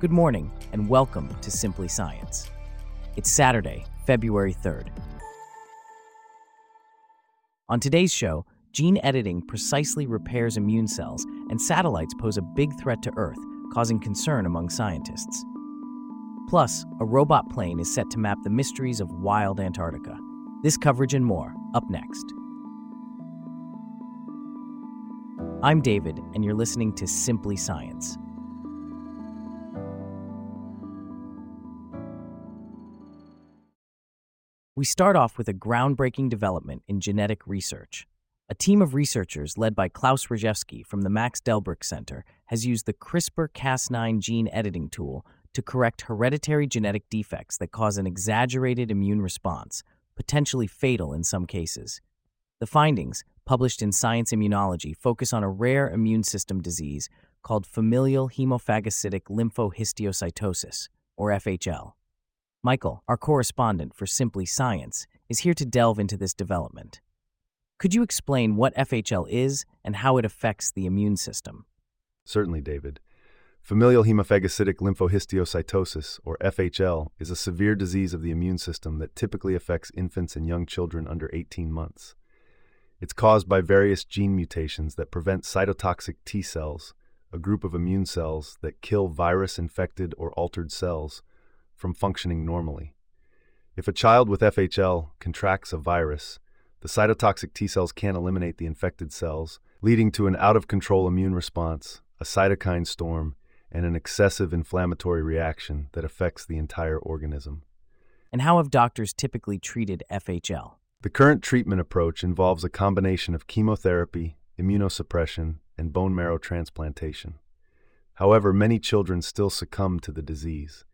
Good morning, and welcome to Simply Science. It's Saturday, February 3rd. On today's show, gene editing precisely repairs immune cells, and satellites pose a big threat to Earth, causing concern among scientists. Plus, a robot plane is set to map the mysteries of wild Antarctica. This coverage and more, up next. I'm David, and you're listening to Simply Science. We start off with a groundbreaking development in genetic research. A team of researchers led by Klaus Rajewsky from the Max Delbruck Center has used the CRISPR Cas9 gene editing tool to correct hereditary genetic defects that cause an exaggerated immune response, potentially fatal in some cases. The findings, published in Science Immunology, focus on a rare immune system disease called familial hemophagocytic lymphohistiocytosis, or FHL. Michael, our correspondent for Simply Science, is here to delve into this development. Could you explain what FHL is and how it affects the immune system? Certainly, David. Familial hemophagocytic lymphohistiocytosis, or FHL, is a severe disease of the immune system that typically affects infants and young children under 18 months. It's caused by various gene mutations that prevent cytotoxic T cells, a group of immune cells that kill virus infected or altered cells, from functioning normally. If a child with FHL contracts a virus, the cytotoxic T cells can't eliminate the infected cells, leading to an out of control immune response, a cytokine storm, and an excessive inflammatory reaction that affects the entire organism. And how have doctors typically treated FHL? The current treatment approach involves a combination of chemotherapy, immunosuppression, and bone marrow transplantation. However, many children still succumb to the disease.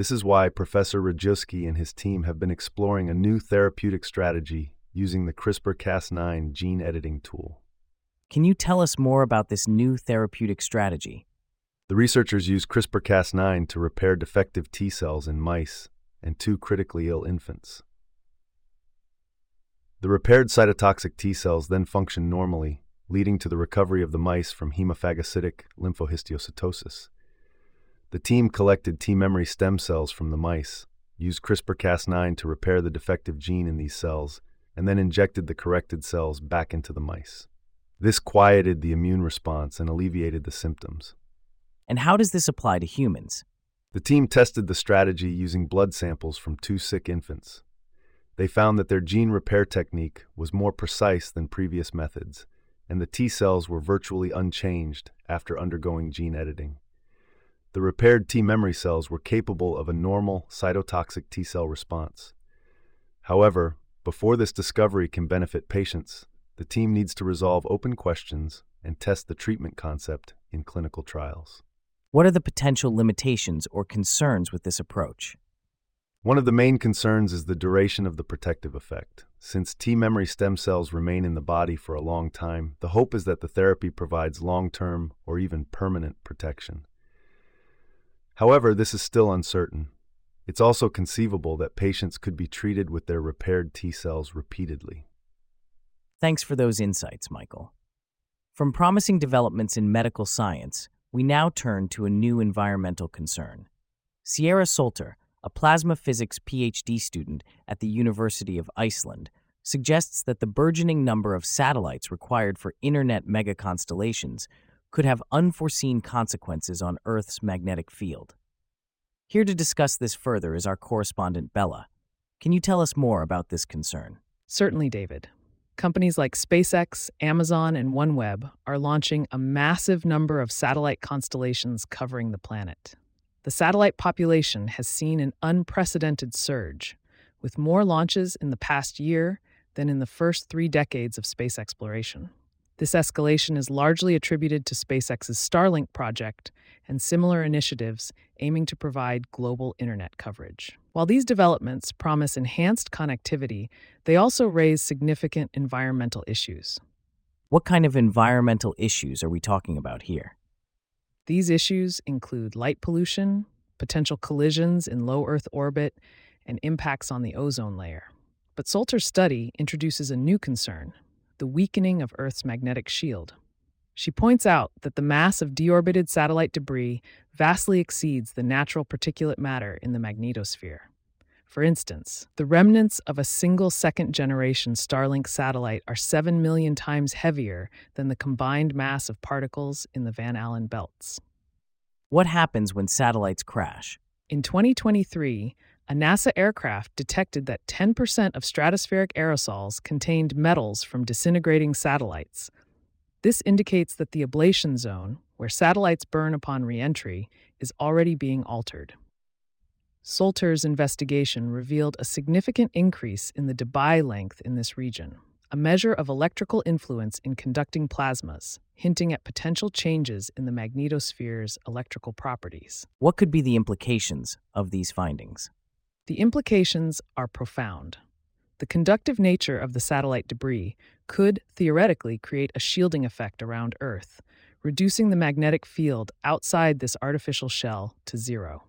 This is why Professor Rajewsky and his team have been exploring a new therapeutic strategy using the CRISPR Cas9 gene editing tool. Can you tell us more about this new therapeutic strategy? The researchers use CRISPR Cas9 to repair defective T cells in mice and two critically ill infants. The repaired cytotoxic T cells then function normally, leading to the recovery of the mice from hemophagocytic lymphohistiocytosis. The team collected T memory stem cells from the mice, used CRISPR Cas9 to repair the defective gene in these cells, and then injected the corrected cells back into the mice. This quieted the immune response and alleviated the symptoms. And how does this apply to humans? The team tested the strategy using blood samples from two sick infants. They found that their gene repair technique was more precise than previous methods, and the T cells were virtually unchanged after undergoing gene editing. The repaired T memory cells were capable of a normal cytotoxic T cell response. However, before this discovery can benefit patients, the team needs to resolve open questions and test the treatment concept in clinical trials. What are the potential limitations or concerns with this approach? One of the main concerns is the duration of the protective effect. Since T memory stem cells remain in the body for a long time, the hope is that the therapy provides long term or even permanent protection. However, this is still uncertain. It's also conceivable that patients could be treated with their repaired T cells repeatedly. Thanks for those insights, Michael. From promising developments in medical science, we now turn to a new environmental concern. Sierra Solter, a plasma physics PhD student at the University of Iceland, suggests that the burgeoning number of satellites required for internet megaconstellations could have unforeseen consequences on Earth's magnetic field. Here to discuss this further is our correspondent Bella. Can you tell us more about this concern? Certainly, David. Companies like SpaceX, Amazon, and OneWeb are launching a massive number of satellite constellations covering the planet. The satellite population has seen an unprecedented surge, with more launches in the past year than in the first three decades of space exploration. This escalation is largely attributed to SpaceX's Starlink project and similar initiatives aiming to provide global internet coverage. While these developments promise enhanced connectivity, they also raise significant environmental issues. What kind of environmental issues are we talking about here? These issues include light pollution, potential collisions in low Earth orbit, and impacts on the ozone layer. But Solter's study introduces a new concern the weakening of Earth's magnetic shield. She points out that the mass of deorbited satellite debris vastly exceeds the natural particulate matter in the magnetosphere. For instance, the remnants of a single second generation Starlink satellite are 7 million times heavier than the combined mass of particles in the Van Allen belts. What happens when satellites crash? In 2023, a NASA aircraft detected that 10% of stratospheric aerosols contained metals from disintegrating satellites. This indicates that the ablation zone, where satellites burn upon reentry, is already being altered. Solter's investigation revealed a significant increase in the Debye length in this region, a measure of electrical influence in conducting plasmas, hinting at potential changes in the magnetosphere's electrical properties. What could be the implications of these findings? The implications are profound. The conductive nature of the satellite debris could theoretically create a shielding effect around Earth, reducing the magnetic field outside this artificial shell to zero.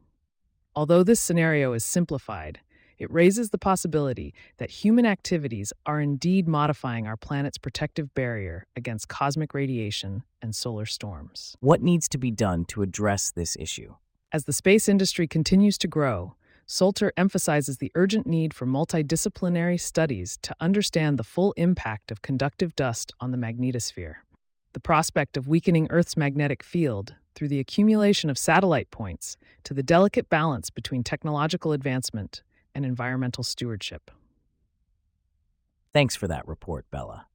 Although this scenario is simplified, it raises the possibility that human activities are indeed modifying our planet's protective barrier against cosmic radiation and solar storms. What needs to be done to address this issue? As the space industry continues to grow, Solter emphasizes the urgent need for multidisciplinary studies to understand the full impact of conductive dust on the magnetosphere. The prospect of weakening Earth's magnetic field through the accumulation of satellite points to the delicate balance between technological advancement and environmental stewardship. Thanks for that report, Bella.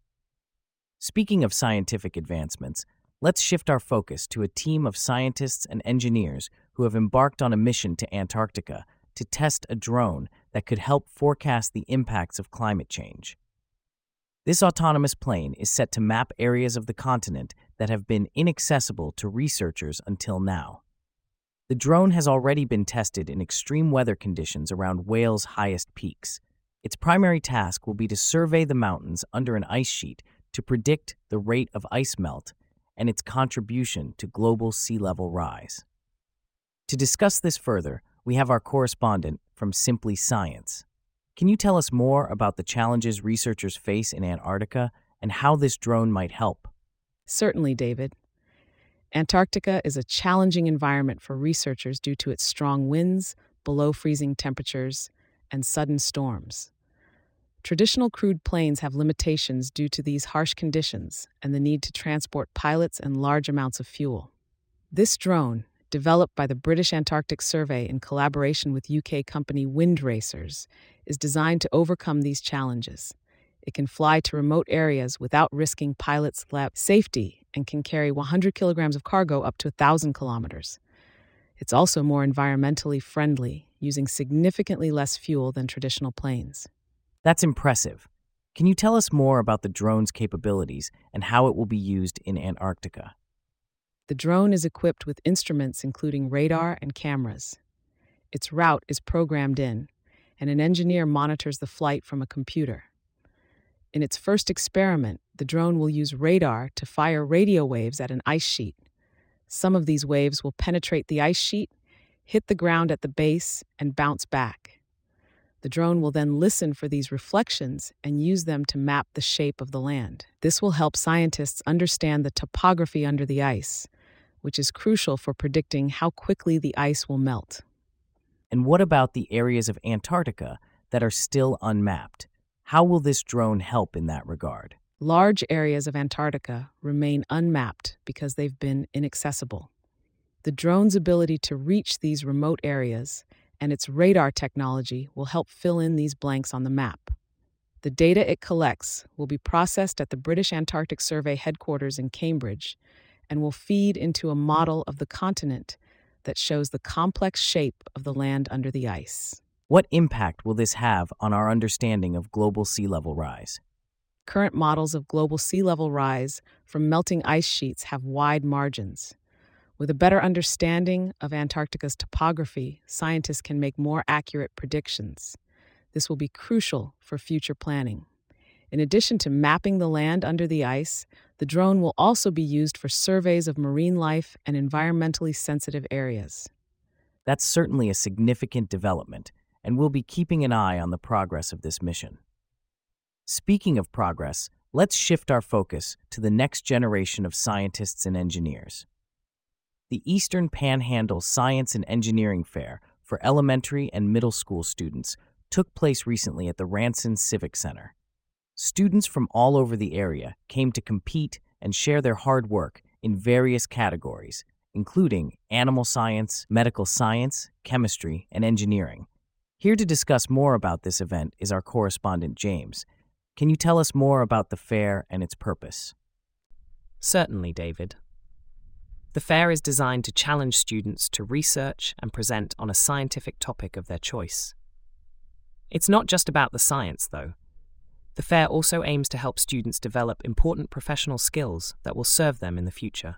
Speaking of scientific advancements, let's shift our focus to a team of scientists and engineers who have embarked on a mission to Antarctica to test a drone that could help forecast the impacts of climate change. This autonomous plane is set to map areas of the continent that have been inaccessible to researchers until now. The drone has already been tested in extreme weather conditions around Wales' highest peaks. Its primary task will be to survey the mountains under an ice sheet to predict the rate of ice melt and its contribution to global sea level rise. To discuss this further, we have our correspondent from Simply Science. Can you tell us more about the challenges researchers face in Antarctica and how this drone might help? Certainly, David. Antarctica is a challenging environment for researchers due to its strong winds, below freezing temperatures, and sudden storms. Traditional crewed planes have limitations due to these harsh conditions and the need to transport pilots and large amounts of fuel. This drone, developed by the British Antarctic Survey in collaboration with UK company Windracers, is designed to overcome these challenges. It can fly to remote areas without risking pilots' safety and can carry 100 kilograms of cargo up to 1,000 kilometers. It's also more environmentally friendly, using significantly less fuel than traditional planes. That's impressive. Can you tell us more about the drone's capabilities and how it will be used in Antarctica? The drone is equipped with instruments including radar and cameras. Its route is programmed in, and an engineer monitors the flight from a computer. In its first experiment, the drone will use radar to fire radio waves at an ice sheet. Some of these waves will penetrate the ice sheet, hit the ground at the base, and bounce back. The drone will then listen for these reflections and use them to map the shape of the land. This will help scientists understand the topography under the ice, which is crucial for predicting how quickly the ice will melt. And what about the areas of Antarctica that are still unmapped? How will this drone help in that regard? Large areas of Antarctica remain unmapped because they've been inaccessible. The drone's ability to reach these remote areas and its radar technology will help fill in these blanks on the map. The data it collects will be processed at the British Antarctic Survey headquarters in Cambridge and will feed into a model of the continent that shows the complex shape of the land under the ice. What impact will this have on our understanding of global sea level rise? Current models of global sea level rise from melting ice sheets have wide margins. With a better understanding of Antarctica's topography, scientists can make more accurate predictions. This will be crucial for future planning. In addition to mapping the land under the ice, the drone will also be used for surveys of marine life and environmentally sensitive areas. That's certainly a significant development and we'll be keeping an eye on the progress of this mission. Speaking of progress, let's shift our focus to the next generation of scientists and engineers. The Eastern Panhandle Science and Engineering Fair for elementary and middle school students took place recently at the Ranson Civic Center. Students from all over the area came to compete and share their hard work in various categories, including animal science, medical science, chemistry, and engineering. Here to discuss more about this event is our correspondent, James. Can you tell us more about the fair and its purpose? Certainly, David. The fair is designed to challenge students to research and present on a scientific topic of their choice. It's not just about the science, though. The fair also aims to help students develop important professional skills that will serve them in the future.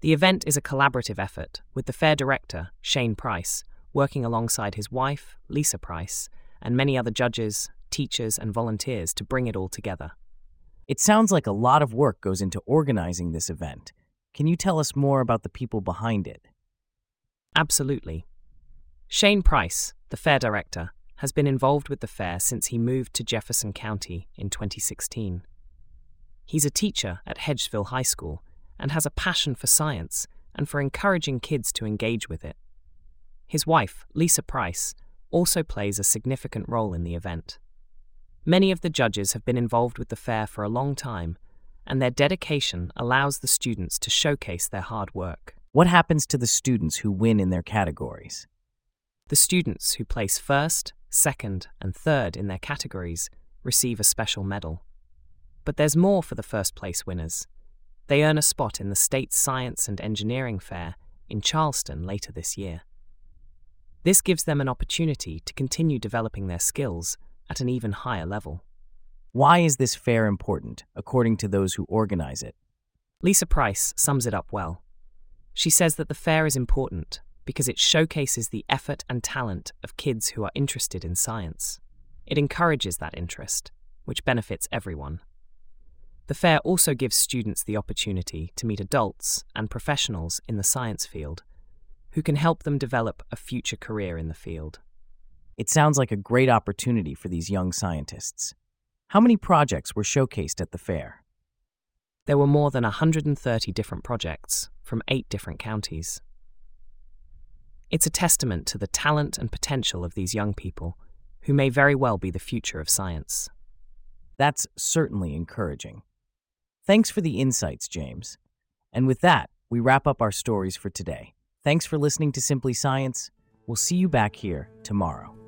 The event is a collaborative effort, with the fair director, Shane Price, working alongside his wife, Lisa Price, and many other judges, teachers, and volunteers to bring it all together. It sounds like a lot of work goes into organizing this event. Can you tell us more about the people behind it? Absolutely. Shane Price, the fair director, has been involved with the fair since he moved to Jefferson County in 2016. He's a teacher at Hedgesville High School and has a passion for science and for encouraging kids to engage with it. His wife, Lisa Price, also plays a significant role in the event. Many of the judges have been involved with the fair for a long time, and their dedication allows the students to showcase their hard work. What happens to the students who win in their categories? The students who place first, second, and third in their categories receive a special medal. But there's more for the first place winners. They earn a spot in the State Science and Engineering Fair in Charleston later this year. This gives them an opportunity to continue developing their skills at an even higher level. Why is this fair important, according to those who organize it? Lisa Price sums it up well. She says that the fair is important because it showcases the effort and talent of kids who are interested in science. It encourages that interest, which benefits everyone. The fair also gives students the opportunity to meet adults and professionals in the science field who can help them develop a future career in the field. It sounds like a great opportunity for these young scientists. How many projects were showcased at the fair? There were more than 130 different projects from eight different counties. It's a testament to the talent and potential of these young people, who may very well be the future of science. That's certainly encouraging. Thanks for the insights, James. And with that, we wrap up our stories for today. Thanks for listening to Simply Science. We'll see you back here tomorrow.